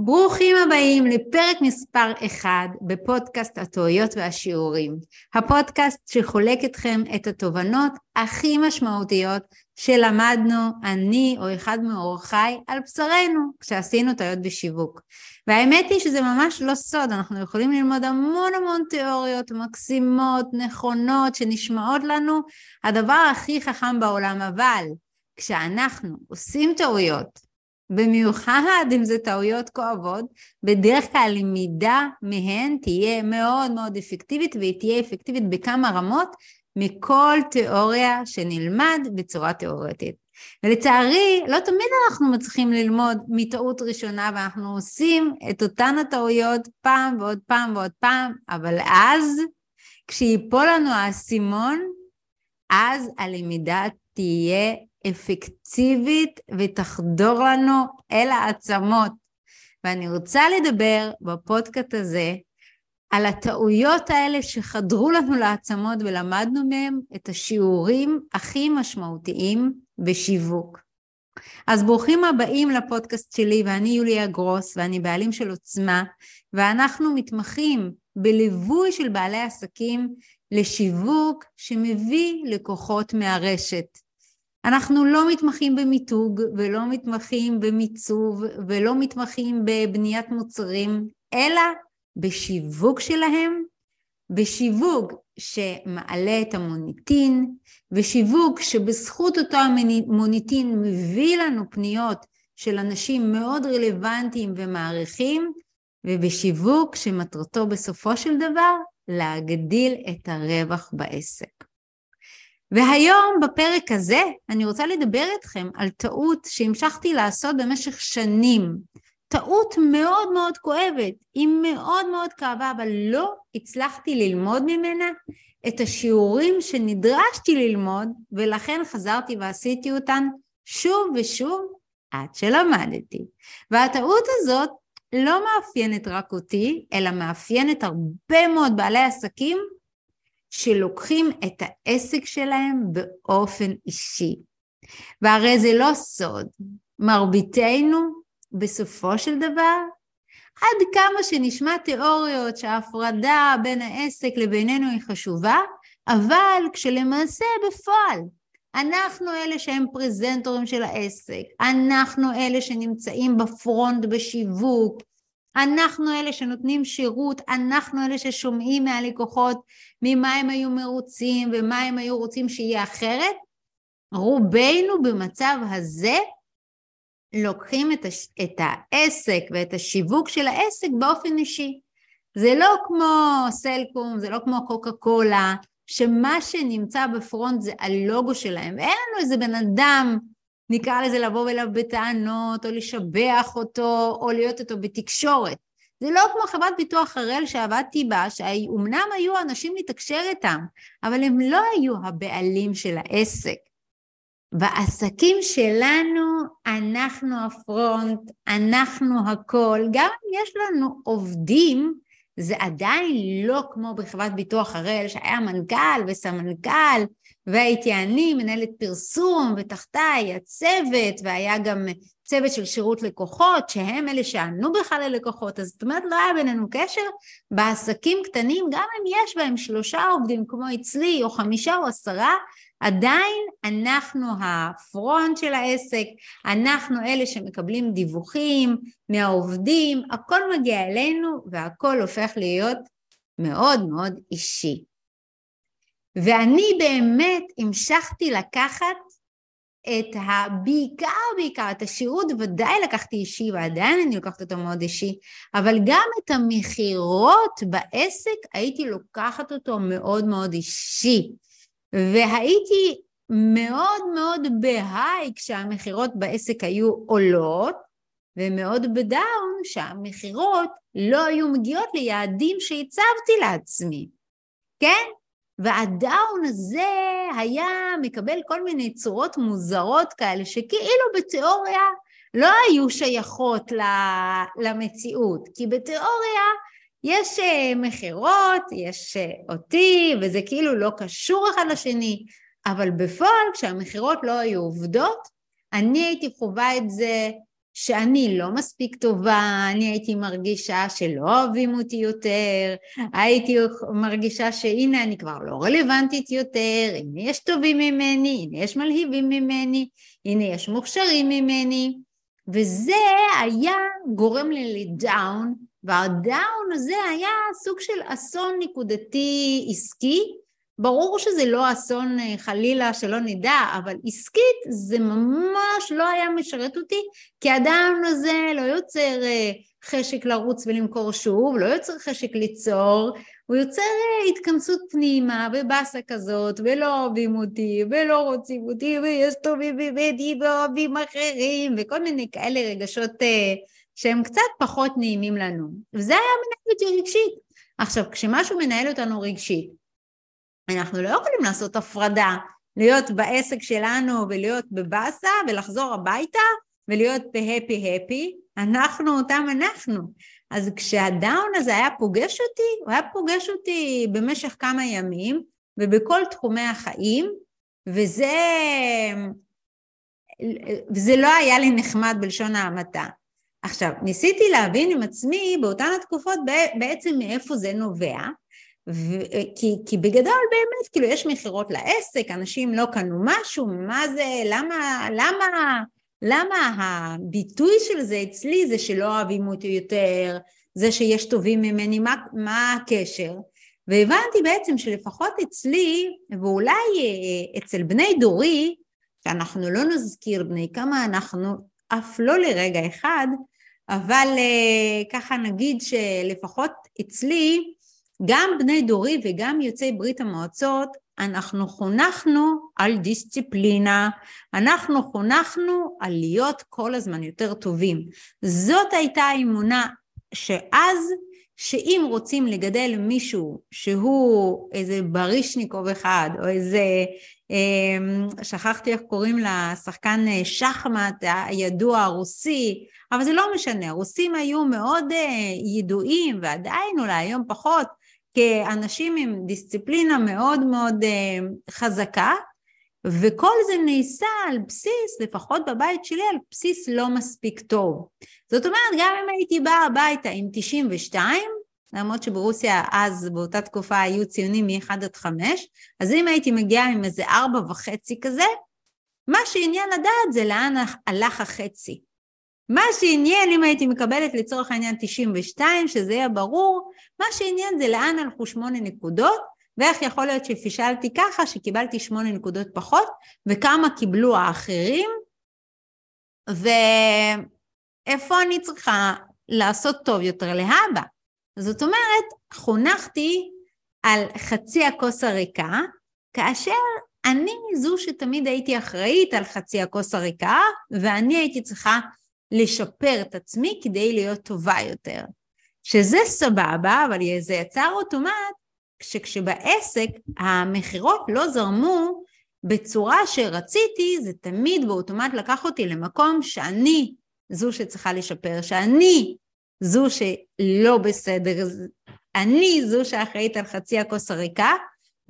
ברוכים הבאים לפרק מספר 1 בפודקאסט הטעויות והשיעורים. הפודקאסט שחולק אתכם את התובנות הכי משמעותיות שלמדנו אני או אחד מאורחיי על בשרנו כשעשינו טעויות בשיווק. והאמת היא שזה ממש לא סוד, אנחנו יכולים ללמוד המון המון תיאוריות מקסימות, נכונות, שנשמעות לנו הדבר הכי חכם בעולם, אבל כשאנחנו עושים טעויות במיוחד אם זה טעויות כואבות, בדרך כלל למידה מהן תהיה מאוד מאוד אפקטיבית והיא תהיה אפקטיבית בכמה רמות מכל תיאוריה שנלמד בצורה תיאורטית. ולצערי, לא תמיד אנחנו מצליחים ללמוד מטעות ראשונה ואנחנו עושים את אותן הטעויות פעם ועוד פעם ועוד פעם, אבל אז, כשיפול לנו האסימון, אז הלמידה תהיה אפקטיבית ותחדור לנו אל העצמות. ואני רוצה לדבר בפודקאסט הזה על הטעויות האלה שחדרו לנו לעצמות ולמדנו מהם את השיעורים הכי משמעותיים בשיווק. אז ברוכים הבאים לפודקאסט שלי ואני יוליה גרוס ואני בעלים של עוצמה ואנחנו מתמחים בליווי של בעלי עסקים לשיווק שמביא לקוחות מהרשת. אנחנו לא מתמחים במיתוג ולא מתמחים במיצוב ולא מתמחים בבניית מוצרים, אלא בשיווק שלהם, בשיווק שמעלה את המוניטין, ושיווק שבזכות אותו המוניטין מביא לנו פניות של אנשים מאוד רלוונטיים ומעריכים, ובשיווק שמטרתו בסופו של דבר להגדיל את הרווח בעסק. והיום בפרק הזה אני רוצה לדבר איתכם על טעות שהמשכתי לעשות במשך שנים. טעות מאוד מאוד כואבת, היא מאוד מאוד כאבה, אבל לא הצלחתי ללמוד ממנה את השיעורים שנדרשתי ללמוד, ולכן חזרתי ועשיתי אותן שוב ושוב עד שלמדתי. והטעות הזאת לא מאפיינת רק אותי, אלא מאפיינת הרבה מאוד בעלי עסקים שלוקחים את העסק שלהם באופן אישי. והרי זה לא סוד, מרביתנו בסופו של דבר, עד כמה שנשמע תיאוריות שההפרדה בין העסק לבינינו היא חשובה, אבל כשלמעשה בפועל אנחנו אלה שהם פרזנטורים של העסק, אנחנו אלה שנמצאים בפרונט בשיווק, אנחנו אלה שנותנים שירות, אנחנו אלה ששומעים מהלקוחות ממה הם היו מרוצים ומה הם היו רוצים שיהיה אחרת. רובנו במצב הזה לוקחים את, הש... את העסק ואת השיווק של העסק באופן אישי. זה לא כמו סלקום, זה לא כמו קוקה קולה, שמה שנמצא בפרונט זה הלוגו שלהם. אין לנו איזה בן אדם נקרא לזה לבוא אליו בטענות, או לשבח אותו, או להיות איתו בתקשורת. זה לא כמו חברת ביטוח הראל שעבדתי בה, שאומנם היו אנשים לתקשר איתם, אבל הם לא היו הבעלים של העסק. בעסקים שלנו אנחנו הפרונט, אנחנו הכל, גם אם יש לנו עובדים, זה עדיין לא כמו בחברת ביטוח הראל, שהיה מנכ"ל וסמנכ"ל והייתי אני מנהלת פרסום ותחתיי הצוות והיה גם צוות של שירות לקוחות שהם אלה שענו בכלל ללקוחות אז זאת אומרת לא היה בינינו קשר בעסקים קטנים גם אם יש בהם שלושה עובדים כמו אצלי או חמישה או עשרה עדיין אנחנו הפרונט של העסק, אנחנו אלה שמקבלים דיווחים מהעובדים, הכל מגיע אלינו והכל הופך להיות מאוד מאוד אישי. ואני באמת המשכתי לקחת את ה... בעיקר בעיקר, את השירות ודאי לקחתי אישי ועדיין אני לוקחת אותו מאוד אישי, אבל גם את המכירות בעסק הייתי לוקחת אותו מאוד מאוד אישי. והייתי מאוד מאוד בהיי כשהמכירות בעסק היו עולות, ומאוד בדאון שהמכירות לא היו מגיעות ליעדים שהצבתי לעצמי, כן? והדאון הזה היה מקבל כל מיני צורות מוזרות כאלה שכאילו בתיאוריה לא היו שייכות למציאות, כי בתיאוריה יש אה, מכירות, יש אה, אותי, וזה כאילו לא קשור אחד לשני, אבל בפועל כשהמכירות לא היו עובדות, אני הייתי חווה את זה שאני לא מספיק טובה, אני הייתי מרגישה שלא אוהבים אותי יותר, הייתי מרגישה שהנה אני כבר לא רלוונטית יותר, הנה יש טובים ממני, הנה יש מלהיבים ממני, הנה יש מוכשרים ממני, וזה היה גורם לי לדאון, והדאון הזה היה סוג של אסון נקודתי עסקי, ברור שזה לא אסון אה, חלילה שלא נדע, אבל עסקית זה ממש לא היה משרת אותי, כי האדם הזה לא יוצר אה, חשק לרוץ ולמכור שוב, לא יוצר חשק ליצור, הוא יוצר אה, התכנסות פנימה ובאסה כזאת, ולא אוהבים אותי, ולא רוצים אותי, ויש טובים ממני ואוהבים אחרים, וכל מיני כאלה רגשות שהם קצת פחות נעימים לנו. וזה היה מנהל אותי רגשית. עכשיו, כשמשהו מנהל אותנו רגשית, אנחנו לא יכולים לעשות הפרדה, להיות בעסק שלנו ולהיות בבאסה ולחזור הביתה ולהיות בהפי הפי, אנחנו אותם אנחנו. אז כשהדאון הזה היה פוגש אותי, הוא היה פוגש אותי במשך כמה ימים ובכל תחומי החיים, וזה, וזה לא היה לי נחמד בלשון ההמתה. עכשיו, ניסיתי להבין עם עצמי באותן התקופות בעצם מאיפה זה נובע, ו- כי, כי בגדול באמת, כאילו יש מכירות לעסק, אנשים לא קנו משהו, מה זה, למה, למה, למה הביטוי של זה אצלי זה שלא אוהבים אותי יותר, זה שיש טובים ממני, מה, מה הקשר? והבנתי בעצם שלפחות אצלי, ואולי אה, אצל בני דורי, שאנחנו לא נזכיר בני כמה אנחנו, אף לא לרגע אחד, אבל אה, ככה נגיד שלפחות אצלי, גם בני דורי וגם יוצאי ברית המועצות, אנחנו חונכנו על דיסציפלינה, אנחנו חונכנו על להיות כל הזמן יותר טובים. זאת הייתה האמונה שאז, שאם רוצים לגדל מישהו שהוא איזה ברישניקוב אחד, או איזה, אמ, שכחתי איך קוראים לשחקן אה, שחמט הידוע הרוסי, אבל זה לא משנה, הרוסים היו מאוד אה, ידועים ועדיין אולי היום פחות כאנשים עם דיסציפלינה מאוד מאוד אה, חזקה, וכל זה נעשה על בסיס, לפחות בבית שלי, על בסיס לא מספיק טוב. זאת אומרת, גם אם הייתי באה הביתה עם 92, למרות שברוסיה אז, באותה תקופה, היו ציונים מ-1 עד 5, אז אם הייתי מגיעה עם איזה 4 וחצי כזה, מה שעניין לדעת זה לאן הלך החצי. מה שעניין, אם הייתי מקבלת לצורך העניין 92, שזה יהיה ברור, מה שעניין זה לאן הלכו שמונה נקודות, ואיך יכול להיות שפישלתי ככה, שקיבלתי שמונה נקודות פחות, וכמה קיבלו האחרים, ואיפה אני צריכה לעשות טוב יותר להבא. זאת אומרת, חונכתי על חצי הכוס הריקה, כאשר אני זו שתמיד הייתי אחראית על חצי הכוס הריקה, ואני הייתי צריכה לשפר את עצמי כדי להיות טובה יותר. שזה סבבה, אבל זה יצר אוטומט שכשבעסק המכירות לא זרמו בצורה שרציתי, זה תמיד באוטומט לקח אותי למקום שאני זו שצריכה לשפר, שאני זו שלא בסדר, אני זו שאחראית על חצי הכוס הריקה,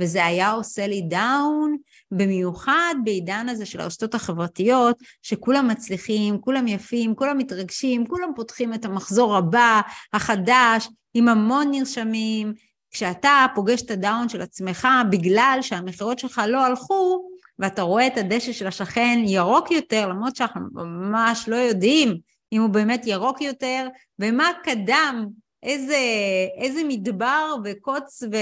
וזה היה עושה לי דאון, במיוחד בעידן הזה של הרשתות החברתיות, שכולם מצליחים, כולם יפים, כולם מתרגשים, כולם פותחים את המחזור הבא, החדש, עם המון נרשמים. כשאתה פוגש את הדאון של עצמך בגלל שהמכירות שלך לא הלכו, ואתה רואה את הדשא של השכן ירוק יותר, למרות שאנחנו ממש לא יודעים אם הוא באמת ירוק יותר, ומה קדם איזה, איזה מדבר וקוץ ו...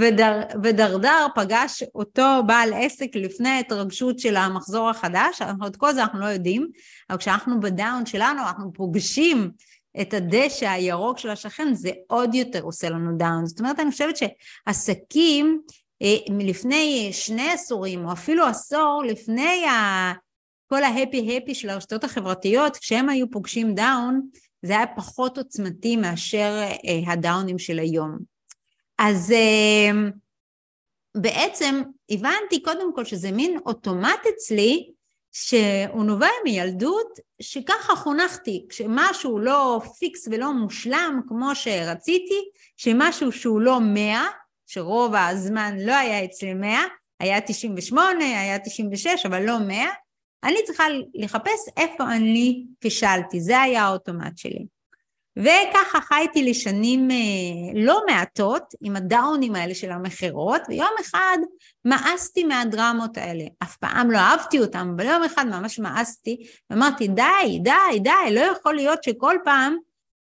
ודר... ודרדר פגש אותו בעל עסק לפני ההתרגשות של המחזור החדש, את כל זה אנחנו לא יודעים, אבל כשאנחנו ב down שלנו אנחנו פוגשים את הדשא הירוק של השכן, זה עוד יותר עושה לנו down. זאת אומרת, אני חושבת שעסקים אה, מלפני שני עשורים, או אפילו עשור לפני ה... כל ה happy-happy של הרשתות החברתיות, כשהם היו פוגשים down, זה היה פחות עוצמתי מאשר אה, הדאונים של היום. אז אה, בעצם הבנתי קודם כל שזה מין אוטומט אצלי, שהוא נובע מילדות, שככה חונכתי, כשמשהו לא פיקס ולא מושלם כמו שרציתי, שמשהו שהוא לא מאה, שרוב הזמן לא היה אצלי מאה, היה 98, היה 96, אבל לא מאה, אני צריכה לחפש איפה אני פישלתי, זה היה האוטומט שלי. וככה חייתי לשנים אה, לא מעטות עם הדאונים האלה של המכירות, ויום אחד מאסתי מהדרמות האלה. אף פעם לא אהבתי אותם, אבל יום אחד ממש מאסתי, ואמרתי, די, די, די, לא יכול להיות שכל פעם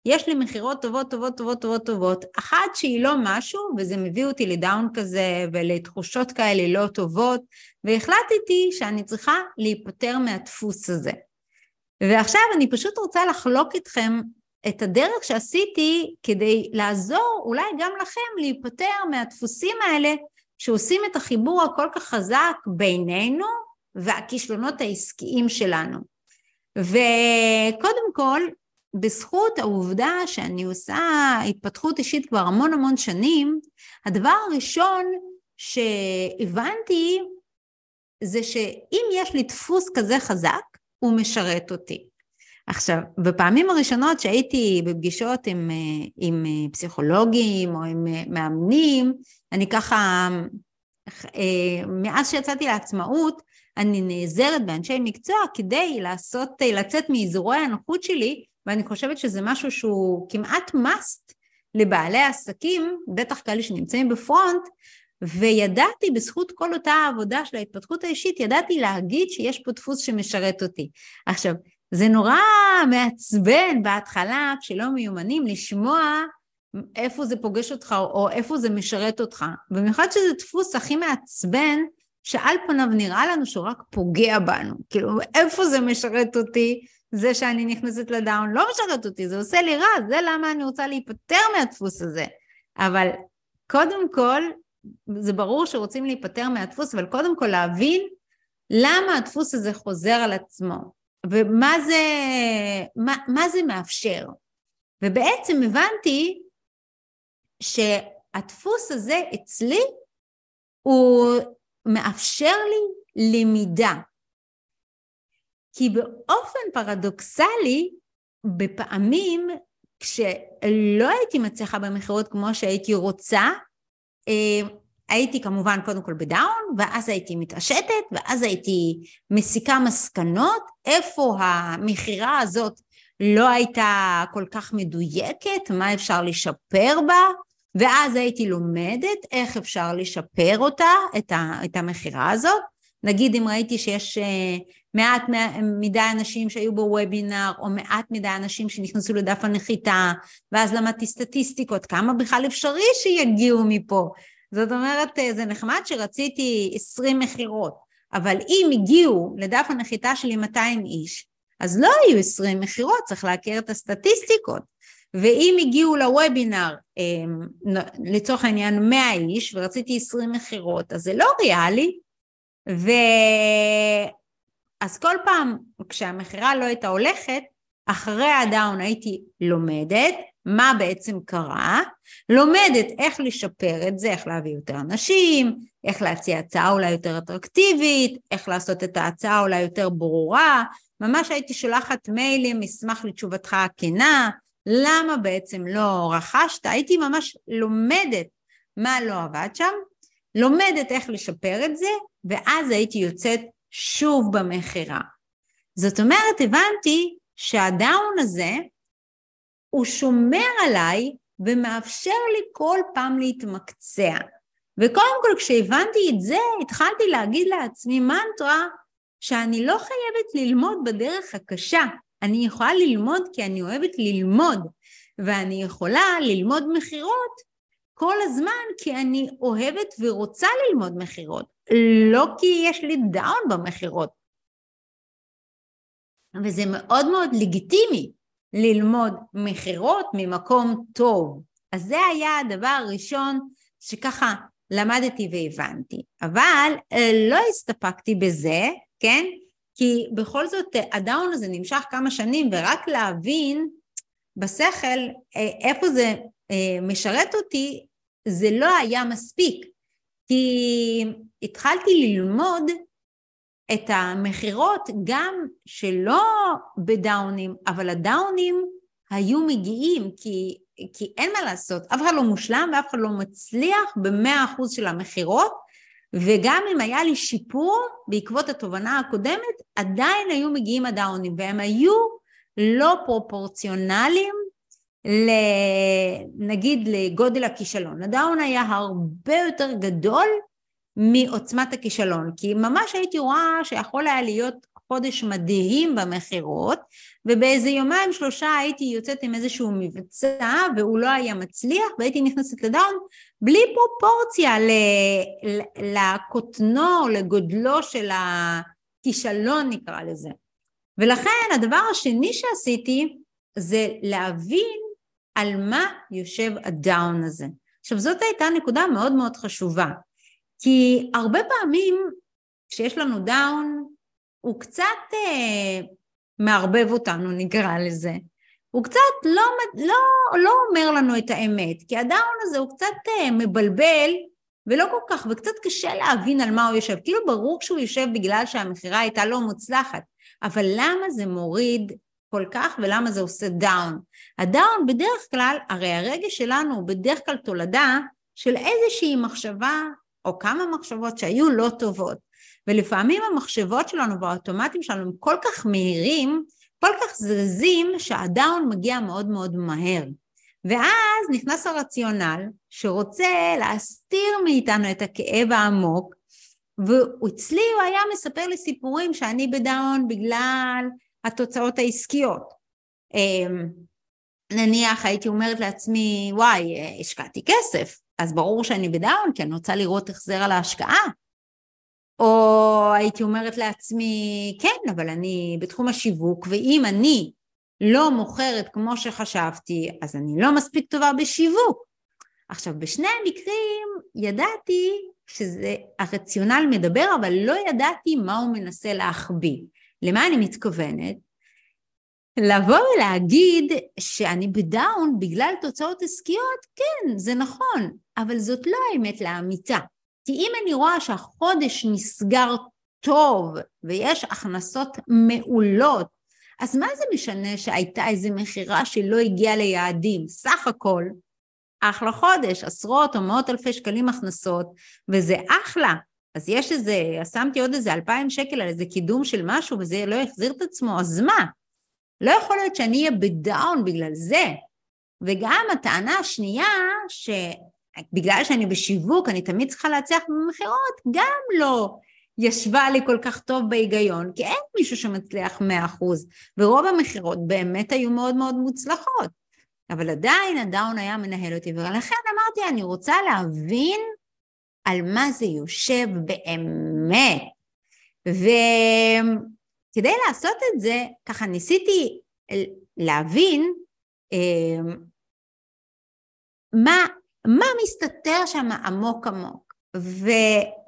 יש לי מכירות טובות, טובות, טובות, טובות, טובות. אחת שהיא לא משהו, וזה מביא אותי לדאון כזה ולתחושות כאלה לא טובות, והחלטתי שאני צריכה להיפטר מהדפוס הזה. ועכשיו אני פשוט רוצה לחלוק איתכם את הדרך שעשיתי כדי לעזור אולי גם לכם להיפטר מהדפוסים האלה שעושים את החיבור הכל כך חזק בינינו והכישלונות העסקיים שלנו. וקודם כל, בזכות העובדה שאני עושה התפתחות אישית כבר המון המון שנים, הדבר הראשון שהבנתי זה שאם יש לי דפוס כזה חזק, הוא משרת אותי. עכשיו, בפעמים הראשונות שהייתי בפגישות עם, עם פסיכולוגים או עם מאמנים, אני ככה, מאז שיצאתי לעצמאות, אני נעזרת באנשי מקצוע כדי לעשות, לצאת מאזורי הנוחות שלי, ואני חושבת שזה משהו שהוא כמעט must לבעלי עסקים, בטח כאלה שנמצאים בפרונט, וידעתי בזכות כל אותה העבודה של ההתפתחות האישית, ידעתי להגיד שיש פה דפוס שמשרת אותי. עכשיו, זה נורא מעצבן בהתחלה, כשלא מיומנים, לשמוע איפה זה פוגש אותך או איפה זה משרת אותך. במיוחד שזה דפוס הכי מעצבן, שעל פניו נראה לנו שהוא רק פוגע בנו. כאילו, איפה זה משרת אותי? זה שאני נכנסת לדאון לא משרת אותי, זה עושה לי רע, זה למה אני רוצה להיפטר מהדפוס הזה. אבל קודם כל, זה ברור שרוצים להיפטר מהדפוס, אבל קודם כל להבין למה הדפוס הזה חוזר על עצמו. ומה זה, מה, מה זה מאפשר. ובעצם הבנתי שהדפוס הזה אצלי הוא מאפשר לי למידה. כי באופן פרדוקסלי, בפעמים כשלא הייתי מצליחה במכירות כמו שהייתי רוצה, אה, הייתי כמובן קודם כל בדאון, ואז הייתי מתעשתת, ואז הייתי מסיקה מסקנות, איפה המכירה הזאת לא הייתה כל כך מדויקת, מה אפשר לשפר בה, ואז הייתי לומדת איך אפשר לשפר אותה, את המכירה הזאת. נגיד אם ראיתי שיש אה, מעט מדי אנשים שהיו בוובינר, או מעט מדי אנשים שנכנסו לדף הנחיתה, ואז למדתי סטטיסטיקות, כמה בכלל אפשרי שיגיעו מפה. זאת אומרת, אה, זה נחמד שרציתי 20 מכירות, אבל אם הגיעו לדף הנחיתה שלי 200 איש, אז לא היו 20 מכירות, צריך להכיר את הסטטיסטיקות. ואם הגיעו לוובינר, אה, לצורך העניין 100 איש, ורציתי 20 מכירות, אז זה לא ריאלי. ו... אז כל פעם כשהמכירה לא הייתה הולכת, אחרי הדאון הייתי לומדת, מה בעצם קרה, לומדת איך לשפר את זה, איך להביא יותר אנשים, איך להציע הצעה אולי יותר אטרקטיבית, איך לעשות את ההצעה אולי יותר ברורה, ממש הייתי שולחת מיילים, אשמח לתשובתך הכנה, למה בעצם לא רכשת, הייתי ממש לומדת מה לא עבד שם, לומדת איך לשפר את זה, ואז הייתי יוצאת שוב במכירה. זאת אומרת, הבנתי שהדאון הזה, הוא שומר עליי ומאפשר לי כל פעם להתמקצע. וקודם כל כשהבנתי את זה, התחלתי להגיד לעצמי מנטרה שאני לא חייבת ללמוד בדרך הקשה. אני יכולה ללמוד כי אני אוהבת ללמוד, ואני יכולה ללמוד מכירות כל הזמן כי אני אוהבת ורוצה ללמוד מכירות, לא כי יש לי דאון במכירות. וזה מאוד מאוד לגיטימי ללמוד מכירות ממקום טוב. אז זה היה הדבר הראשון שככה למדתי והבנתי. אבל אה, לא הסתפקתי בזה, כן? כי בכל זאת הדאון הזה נמשך כמה שנים, ורק להבין בשכל אה, איפה זה אה, משרת אותי, זה לא היה מספיק. כי התחלתי ללמוד את המכירות גם שלא בדאונים, אבל הדאונים היו מגיעים, כי, כי אין מה לעשות, אף אחד לא מושלם ואף אחד לא מצליח במאה אחוז של המכירות, וגם אם היה לי שיפור בעקבות התובנה הקודמת, עדיין היו מגיעים הדאונים, והם היו לא פרופורציונליים נגיד לגודל הכישלון. הדאון היה הרבה יותר גדול מעוצמת הכישלון, כי ממש הייתי רואה שיכול היה להיות חודש מדהים במכירות, ובאיזה יומיים שלושה הייתי יוצאת עם איזשהו מבצע והוא לא היה מצליח והייתי נכנסת לדאון בלי פרופורציה לקוטנו, לגודלו של הכישלון נקרא לזה. ולכן הדבר השני שעשיתי זה להבין על מה יושב ה down הזה. עכשיו זאת הייתה נקודה מאוד מאוד חשובה, כי הרבה פעמים כשיש לנו down הוא קצת אה, מערבב אותנו נקרא לזה, הוא קצת לא, לא, לא אומר לנו את האמת, כי ה down הזה הוא קצת אה, מבלבל ולא כל כך, וקצת קשה להבין על מה הוא יושב, כאילו ברור שהוא יושב בגלל שהמכירה הייתה לא מוצלחת, אבל למה זה מוריד כל כך ולמה זה עושה down? ה down בדרך כלל, הרי הרגש שלנו הוא בדרך כלל תולדה של איזושהי מחשבה או כמה מחשבות שהיו לא טובות. ולפעמים המחשבות שלנו והאוטומטים שלנו הם כל כך מהירים, כל כך זזים, שה down מגיע מאוד מאוד מהר. ואז נכנס הרציונל שרוצה להסתיר מאיתנו את הכאב העמוק, ואצלי הוא היה מספר לי סיפורים שאני בדאון בגלל התוצאות העסקיות. אמ, נניח הייתי אומרת לעצמי, וואי, השקעתי כסף, אז ברור שאני בדאון, כי אני רוצה לראות החזר על ההשקעה. או הייתי אומרת לעצמי, כן, אבל אני בתחום השיווק, ואם אני לא מוכרת כמו שחשבתי, אז אני לא מספיק טובה בשיווק. עכשיו, בשני המקרים ידעתי שזה, הרציונל מדבר, אבל לא ידעתי מה הוא מנסה להחביא. למה אני מתכוונת? לבוא ולהגיד שאני בדאון בגלל תוצאות עסקיות, כן, זה נכון, אבל זאת לא האמת לאמיתה. כי אם אני רואה שהחודש נסגר טוב ויש הכנסות מעולות, אז מה זה משנה שהייתה איזו מכירה שלא הגיעה ליעדים? סך הכל, אחלה חודש, עשרות או מאות אלפי שקלים הכנסות, וזה אחלה. אז יש איזה, שמתי עוד איזה אלפיים שקל על איזה קידום של משהו וזה לא יחזיר את עצמו, אז מה? לא יכול להיות שאני אהיה בדאון בגלל זה. וגם הטענה השנייה, שבגלל שאני בשיווק, אני תמיד צריכה להצליח במכירות, גם לא ישבה לי כל כך טוב בהיגיון, כי אין מישהו שמצליח מאה אחוז, ורוב המכירות באמת היו מאוד מאוד מוצלחות. אבל עדיין הדאון היה מנהל אותי, ולכן אמרתי, אני רוצה להבין על מה זה יושב באמת. וכדי לעשות את זה, ככה ניסיתי להבין אה, מה, מה מסתתר שם עמוק עמוק.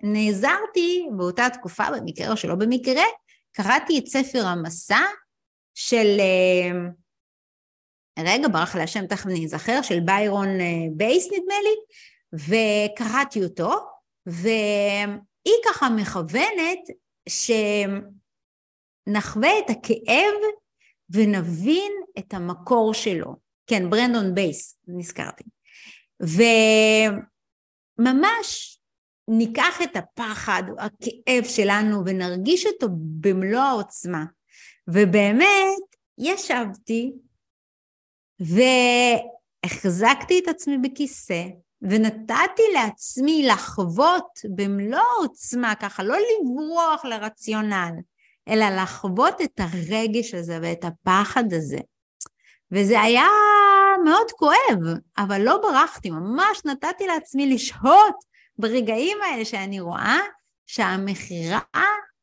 ונעזרתי באותה תקופה, במקרה או שלא במקרה, קראתי את ספר המסע של, אה, רגע, ברח לי השם, תכף אני אזכר, של ביירון אה, בייס נדמה לי, וקראתי אותו, והיא ככה מכוונת שנחווה את הכאב ונבין את המקור שלו. כן, ברנדון בייס, נזכרתי. וממש ניקח את הפחד, הכאב שלנו, ונרגיש אותו במלוא העוצמה. ובאמת, ישבתי והחזקתי את עצמי בכיסא, ונתתי לעצמי לחוות במלוא העוצמה, ככה לא לברוח לרציונל, אלא לחוות את הרגש הזה ואת הפחד הזה. וזה היה מאוד כואב, אבל לא ברחתי, ממש נתתי לעצמי לשהות ברגעים האלה שאני רואה שהמכירה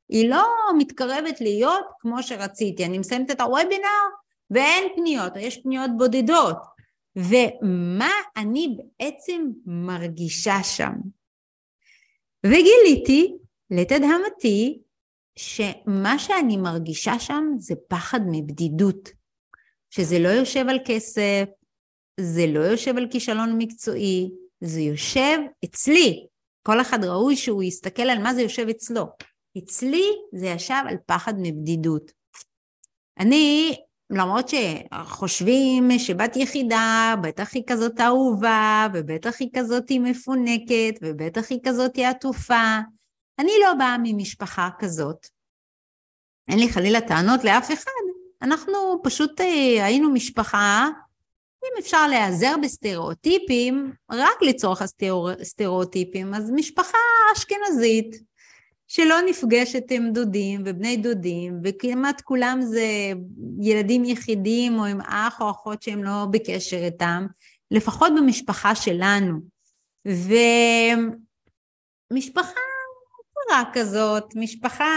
היא לא מתקרבת להיות כמו שרציתי. אני מסיימת את הוובינר ואין פניות, או יש פניות בודדות. ומה אני בעצם מרגישה שם. וגיליתי, לתדהמתי, שמה שאני מרגישה שם זה פחד מבדידות, שזה לא יושב על כסף, זה לא יושב על כישלון מקצועי, זה יושב אצלי. כל אחד ראוי שהוא יסתכל על מה זה יושב אצלו. אצלי זה ישב על פחד מבדידות. אני למרות שחושבים שבת יחידה, בטח היא כזאת אהובה, ובטח היא כזאת מפונקת, ובטח היא כזאת עטופה. אני לא באה ממשפחה כזאת. אין לי חלילה טענות לאף אחד. אנחנו פשוט אה, היינו משפחה, אם אפשר להיעזר בסטריאוטיפים, רק לצורך הסטריאוטיפים, אז משפחה אשכנזית, שלא נפגשת עם דודים ובני דודים, וכמעט כולם זה ילדים יחידים או עם אח או אחות שהם לא בקשר איתם, לפחות במשפחה שלנו. ומשפחה קרה כזאת, משפחה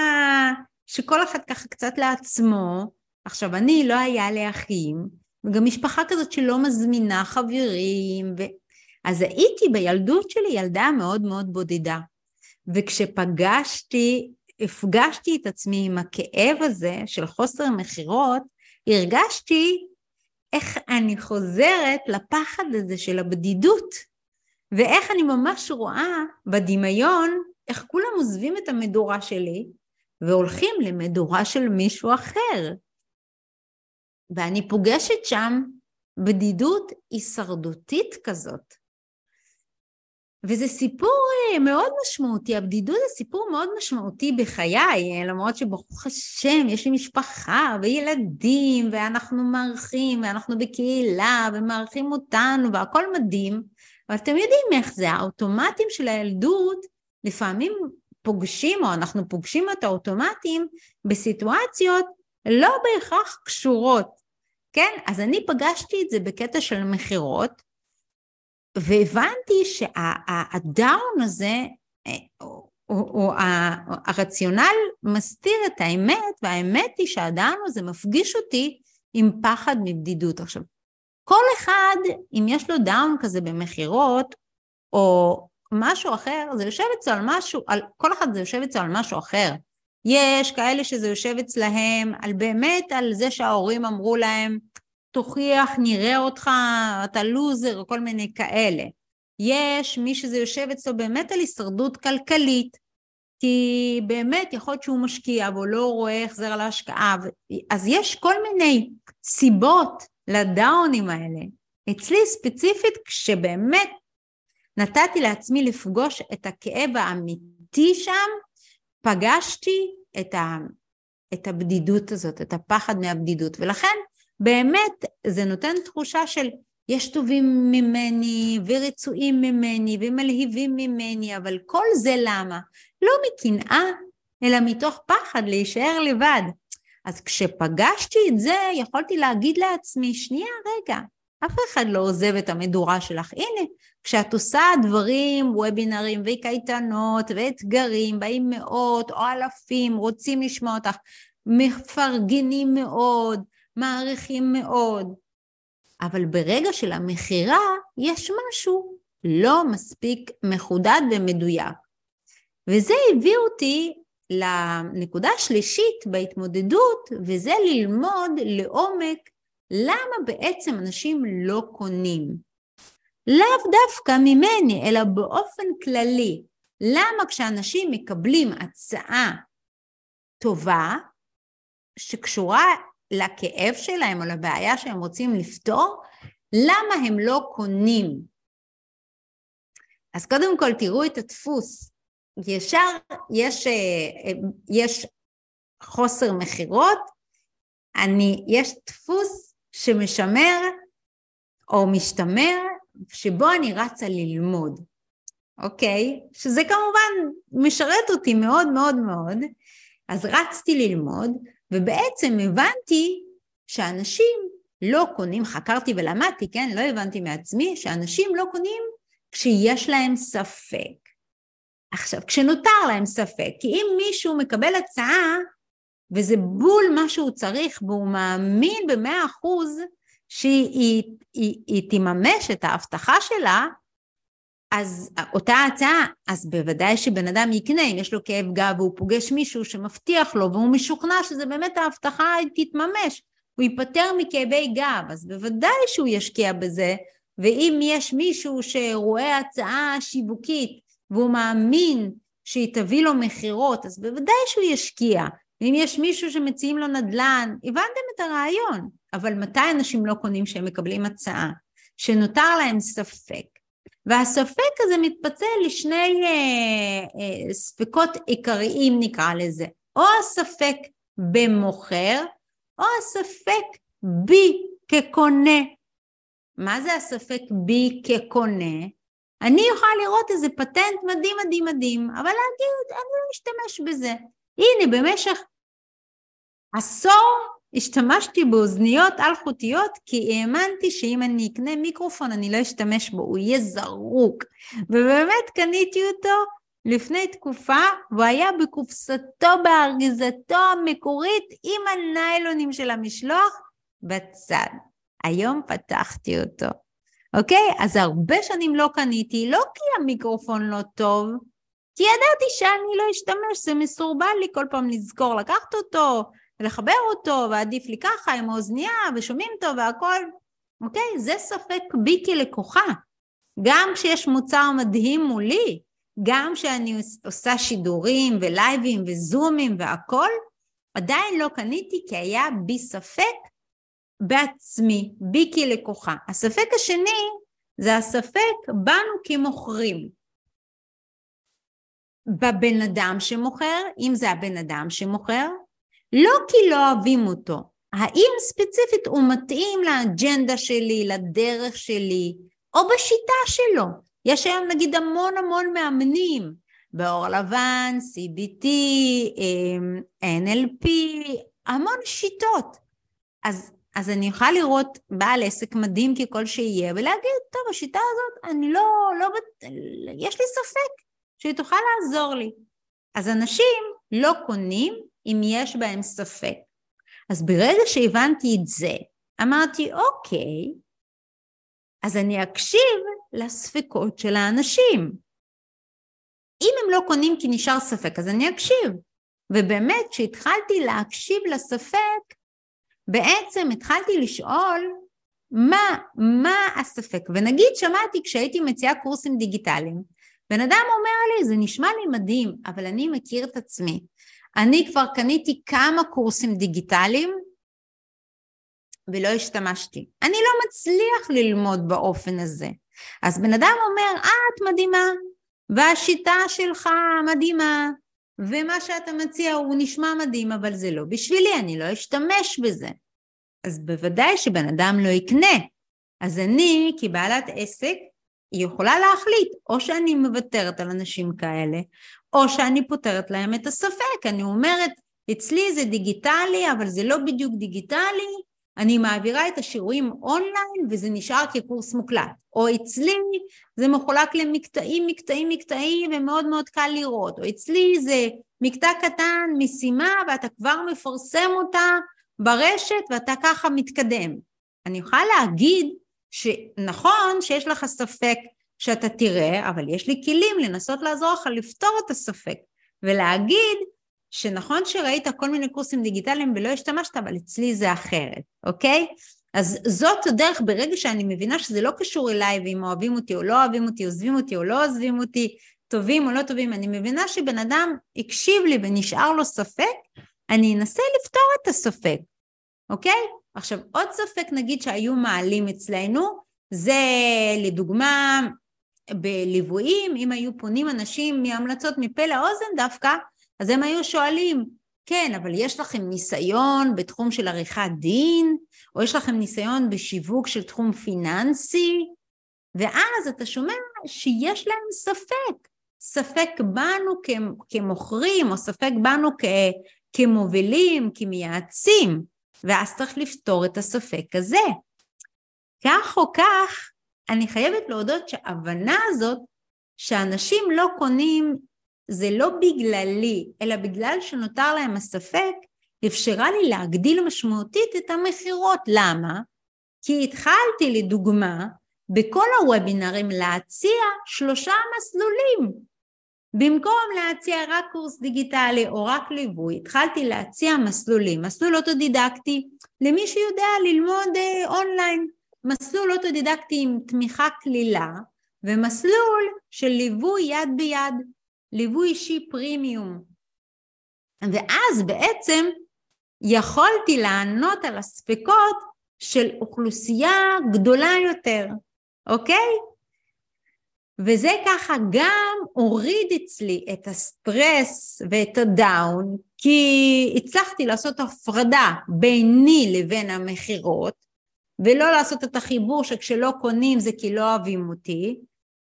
שכל אחד ככה קצת לעצמו. עכשיו, אני, לא היה לי אחים, וגם משפחה כזאת שלא מזמינה חברים, ו... אז הייתי בילדות שלי ילדה מאוד מאוד בודדה. וכשפגשתי, הפגשתי את עצמי עם הכאב הזה של חוסר מכירות, הרגשתי איך אני חוזרת לפחד הזה של הבדידות, ואיך אני ממש רואה בדמיון איך כולם עוזבים את המדורה שלי והולכים למדורה של מישהו אחר. ואני פוגשת שם בדידות הישרדותית כזאת. וזה סיפור אה, מאוד משמעותי, הבדידות זה סיפור מאוד משמעותי בחיי, אה, למרות שברוך השם יש לי משפחה וילדים ואנחנו מארחים ואנחנו בקהילה ומארחים אותנו והכל מדהים, אבל אתם יודעים איך זה, האוטומטים של הילדות לפעמים פוגשים או אנחנו פוגשים את האוטומטים בסיטואציות לא בהכרח קשורות, כן? אז אני פגשתי את זה בקטע של מכירות והבנתי שהדאון הזה, או, או, או הרציונל מסתיר את האמת, והאמת היא שהדאון הזה מפגיש אותי עם פחד מבדידות. עכשיו, כל אחד, אם יש לו דאון כזה במכירות, או משהו אחר, זה יושב אצלו על משהו, על, כל אחד זה יושב אצלו על משהו אחר. יש כאלה שזה יושב אצלהם על באמת על זה שההורים אמרו להם, תוכיח, נראה אותך, אתה לוזר, כל מיני כאלה. יש מי שזה יושב אצלו באמת על הישרדות כלכלית, כי באמת יכול להיות שהוא משקיע והוא לא רואה החזר על ההשקעה, אז יש כל מיני סיבות לדאונים האלה. אצלי ספציפית, כשבאמת נתתי לעצמי לפגוש את הכאב האמיתי שם, פגשתי את, ה, את הבדידות הזאת, את הפחד מהבדידות, ולכן באמת זה נותן תחושה של יש טובים ממני ורצויים ממני ומלהיבים ממני, אבל כל זה למה? לא מקנאה, אלא מתוך פחד להישאר לבד. אז כשפגשתי את זה, יכולתי להגיד לעצמי, שנייה, רגע, אף אחד לא עוזב את המדורה שלך. הנה, כשאת עושה דברים, וובינרים וקייטנות ואתגרים, באים מאות או אלפים, רוצים לשמוע אותך, מפרגנים מאוד, מעריכים מאוד. אבל ברגע של המכירה יש משהו לא מספיק מחודד ומדויק. וזה הביא אותי לנקודה השלישית בהתמודדות, וזה ללמוד לעומק למה בעצם אנשים לא קונים. לאו דווקא ממני, אלא באופן כללי. למה כשאנשים מקבלים הצעה טובה, שקשורה לכאב שלהם או לבעיה שהם רוצים לפתור, למה הם לא קונים? אז קודם כל תראו את הדפוס. ישר יש, אה, יש חוסר מכירות, יש דפוס שמשמר או משתמר, שבו אני רצה ללמוד, אוקיי? שזה כמובן משרת אותי מאוד מאוד מאוד, אז רצתי ללמוד, ובעצם הבנתי שאנשים לא קונים, חקרתי ולמדתי, כן? לא הבנתי מעצמי, שאנשים לא קונים כשיש להם ספק. עכשיו, כשנותר להם ספק, כי אם מישהו מקבל הצעה וזה בול מה שהוא צריך והוא מאמין במאה אחוז שהיא היא, היא, היא תממש את ההבטחה שלה, אז אותה הצעה, אז בוודאי שבן אדם יקנה, אם יש לו כאב גב והוא פוגש מישהו שמבטיח לו והוא משוכנע שזה באמת ההבטחה תתממש, הוא ייפטר מכאבי גב, אז בוודאי שהוא ישקיע בזה, ואם יש מישהו שרואה הצעה שיווקית והוא מאמין שהיא תביא לו מכירות, אז בוודאי שהוא ישקיע. ואם יש מישהו שמציעים לו נדל"ן, הבנתם את הרעיון. אבל מתי אנשים לא קונים שהם מקבלים הצעה? שנותר להם ספק. והספק הזה מתפצל לשני אה, אה, ספקות עיקריים נקרא לזה, או הספק במוכר, או הספק בי כקונה. מה זה הספק בי כקונה? אני יכולה לראות איזה פטנט מדהים מדהים מדהים, אבל להגיד, אני לא אשתמש בזה. הנה, במשך עשור השתמשתי באוזניות אלחוטיות כי האמנתי שאם אני אקנה מיקרופון אני לא אשתמש בו, הוא יהיה זרוק. ובאמת קניתי אותו לפני תקופה, והוא היה בקופסתו, באריזתו המקורית עם הניילונים של המשלוח בצד. היום פתחתי אותו. אוקיי? אז הרבה שנים לא קניתי, לא כי המיקרופון לא טוב, כי ידעתי שאני לא אשתמש, זה מסורבל לי כל פעם לזכור לקחת אותו, ולחבר אותו, ועדיף לי ככה עם האוזנייה, ושומעים טוב והכל, אוקיי? זה ספק בי כלקוחה. גם כשיש מוצר מדהים מולי, גם כשאני עושה שידורים ולייבים וזומים והכל, עדיין לא קניתי כי היה בי ספק בעצמי, בי כלקוחה. הספק השני זה הספק בנו כמוכרים. בבן אדם שמוכר, אם זה הבן אדם שמוכר, לא כי לא אוהבים אותו, האם ספציפית הוא מתאים לאג'נדה שלי, לדרך שלי, או בשיטה שלו. יש היום נגיד המון המון מאמנים, באור לבן, CBT, אמ, NLP, המון שיטות. אז, אז אני יכולה לראות בעל עסק מדהים ככל שיהיה, ולהגיד, טוב, השיטה הזאת, אני לא, לא, יש לי ספק שהיא תוכל לעזור לי. אז אנשים לא קונים אם יש בהם ספק. אז ברגע שהבנתי את זה, אמרתי, אוקיי, אז אני אקשיב לספקות של האנשים. אם הם לא קונים כי נשאר ספק, אז אני אקשיב. ובאמת, כשהתחלתי להקשיב לספק, בעצם התחלתי לשאול מה, מה הספק. ונגיד שמעתי כשהייתי מציעה קורסים דיגיטליים, בן אדם אומר לי, זה נשמע לי מדהים, אבל אני מכיר את עצמי. אני כבר קניתי כמה קורסים דיגיטליים ולא השתמשתי. אני לא מצליח ללמוד באופן הזה. אז בן אדם אומר, אה, את מדהימה, והשיטה שלך מדהימה, ומה שאתה מציע הוא נשמע מדהים, אבל זה לא בשבילי, אני לא אשתמש בזה. אז בוודאי שבן אדם לא יקנה. אז אני, כבעלת עסק, היא יכולה להחליט, או שאני מוותרת על אנשים כאלה, או שאני פותרת להם את הספק, אני אומרת, אצלי זה דיגיטלי, אבל זה לא בדיוק דיגיטלי, אני מעבירה את השיעורים אונליין וזה נשאר כקורס מוקלט. או אצלי זה מחולק למקטעים, מקטעים, מקטעים ומאוד מאוד קל לראות. או אצלי זה מקטע קטן, משימה, ואתה כבר מפרסם אותה ברשת ואתה ככה מתקדם. אני יכולה להגיד שנכון שיש לך ספק שאתה תראה, אבל יש לי כלים לנסות לעזור לך לפתור את הספק ולהגיד שנכון שראית כל מיני קורסים דיגיטליים ולא השתמשת, אבל אצלי זה אחרת, אוקיי? אז זאת הדרך ברגע שאני מבינה שזה לא קשור אליי ואם אוהבים אותי או לא אוהבים אותי, עוזבים אותי או לא עוזבים אותי, טובים או לא טובים, אני מבינה שבן אדם הקשיב לי ונשאר לו ספק, אני אנסה לפתור את הספק, אוקיי? עכשיו עוד ספק נגיד שהיו מעלים אצלנו, זה לדוגמה בליוויים, אם היו פונים אנשים מהמלצות מפה לאוזן דווקא, אז הם היו שואלים, כן, אבל יש לכם ניסיון בתחום של עריכת דין, או יש לכם ניסיון בשיווק של תחום פיננסי, ואז אתה שומע שיש להם ספק, ספק בנו כמוכרים, או ספק בנו כמובילים, כמייעצים, ואז צריך לפתור את הספק הזה. כך או כך, אני חייבת להודות שההבנה הזאת שאנשים לא קונים זה לא בגללי, אלא בגלל שנותר להם הספק, אפשרה לי להגדיל משמעותית את המכירות. למה? כי התחלתי לדוגמה בכל הוובינרים להציע שלושה מסלולים. במקום להציע רק קורס דיגיטלי או רק ליווי, התחלתי להציע מסלולים. מסלול אוטודידקטי למי שיודע ללמוד אה, אונליין. מסלול אוטודידקטי עם תמיכה קלילה ומסלול של ליווי יד ביד, ליווי אישי פרימיום. ואז בעצם יכולתי לענות על הספקות של אוכלוסייה גדולה יותר, אוקיי? וזה ככה גם הוריד אצלי את הסטרס ואת ה down, כי הצלחתי לעשות הפרדה ביני לבין המכירות, ולא לעשות את החיבור שכשלא קונים זה כי לא אוהבים אותי,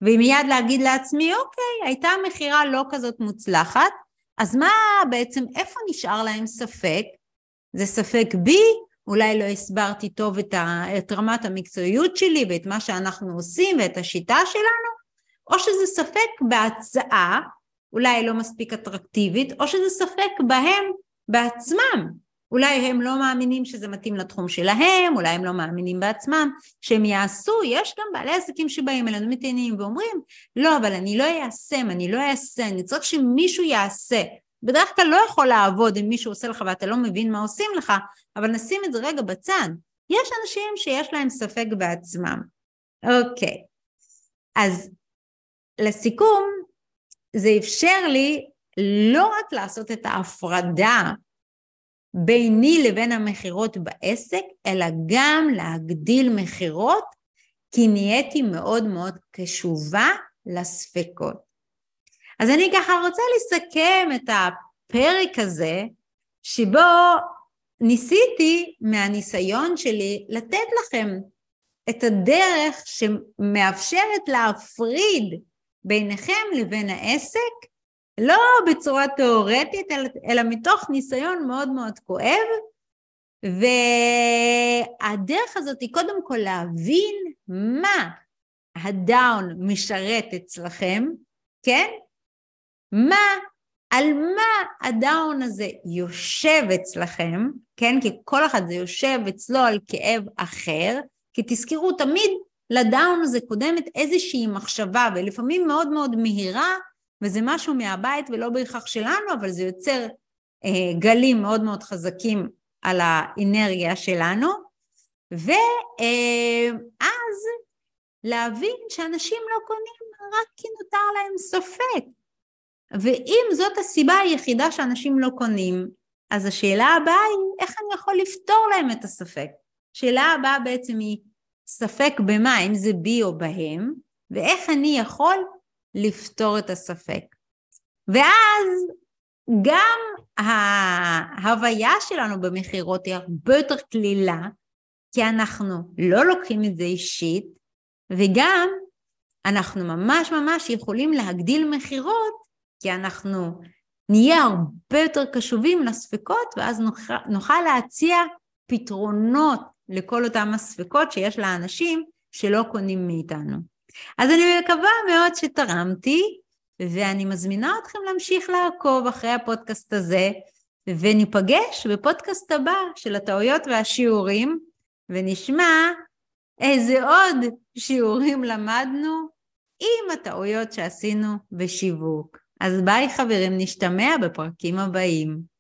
ומיד להגיד לעצמי, אוקיי, הייתה מכירה לא כזאת מוצלחת, אז מה בעצם, איפה נשאר להם ספק? זה ספק בי, אולי לא הסברתי טוב את, ה, את רמת המקצועיות שלי ואת מה שאנחנו עושים ואת השיטה שלנו, או שזה ספק בהצעה, אולי לא מספיק אטרקטיבית, או שזה ספק בהם בעצמם. אולי הם לא מאמינים שזה מתאים לתחום שלהם, אולי הם לא מאמינים בעצמם שהם יעשו, יש גם בעלי עסקים שבאים אלינו מתעניינים ואומרים, לא, אבל אני לא איישם, אני לא אעשה, אני צריך שמישהו יעשה. בדרך כלל לא יכול לעבוד אם מישהו עושה לך ואתה לא מבין מה עושים לך, אבל נשים את זה רגע בצד. יש אנשים שיש להם ספק בעצמם. אוקיי, אז לסיכום, זה אפשר לי לא רק לעשות את ההפרדה ביני לבין המכירות בעסק, אלא גם להגדיל מכירות, כי נהייתי מאוד מאוד קשובה לספקות. אז אני ככה רוצה לסכם את הפרק הזה, שבו ניסיתי מהניסיון שלי לתת לכם את הדרך שמאפשרת להפריד ביניכם לבין העסק לא בצורה תיאורטית, אלא מתוך ניסיון מאוד מאוד כואב, והדרך הזאת היא קודם כל להבין מה הדאון משרת אצלכם, כן? מה, על מה הדאון הזה יושב אצלכם, כן? כי כל אחד זה יושב אצלו על כאב אחר, כי תזכרו תמיד לדאון הזה קודמת איזושהי מחשבה, ולפעמים מאוד מאוד מהירה, וזה משהו מהבית ולא בהכרח שלנו, אבל זה יוצר אה, גלים מאוד מאוד חזקים על האנרגיה שלנו, ואז אה, להבין שאנשים לא קונים רק כי נותר להם ספק. ואם זאת הסיבה היחידה שאנשים לא קונים, אז השאלה הבאה היא איך אני יכול לפתור להם את הספק. השאלה הבאה בעצם היא ספק במה, אם זה בי או בהם, ואיך אני יכול לפתור את הספק. ואז גם ההוויה שלנו במכירות היא הרבה יותר קלילה, כי אנחנו לא לוקחים את זה אישית, וגם אנחנו ממש ממש יכולים להגדיל מכירות, כי אנחנו נהיה הרבה יותר קשובים לספקות, ואז נוכל, נוכל להציע פתרונות לכל אותם הספקות שיש לאנשים שלא קונים מאיתנו. אז אני מקווה מאוד שתרמתי, ואני מזמינה אתכם להמשיך לעקוב אחרי הפודקאסט הזה, וניפגש בפודקאסט הבא של הטעויות והשיעורים, ונשמע איזה עוד שיעורים למדנו עם הטעויות שעשינו בשיווק. אז ביי חברים, נשתמע בפרקים הבאים.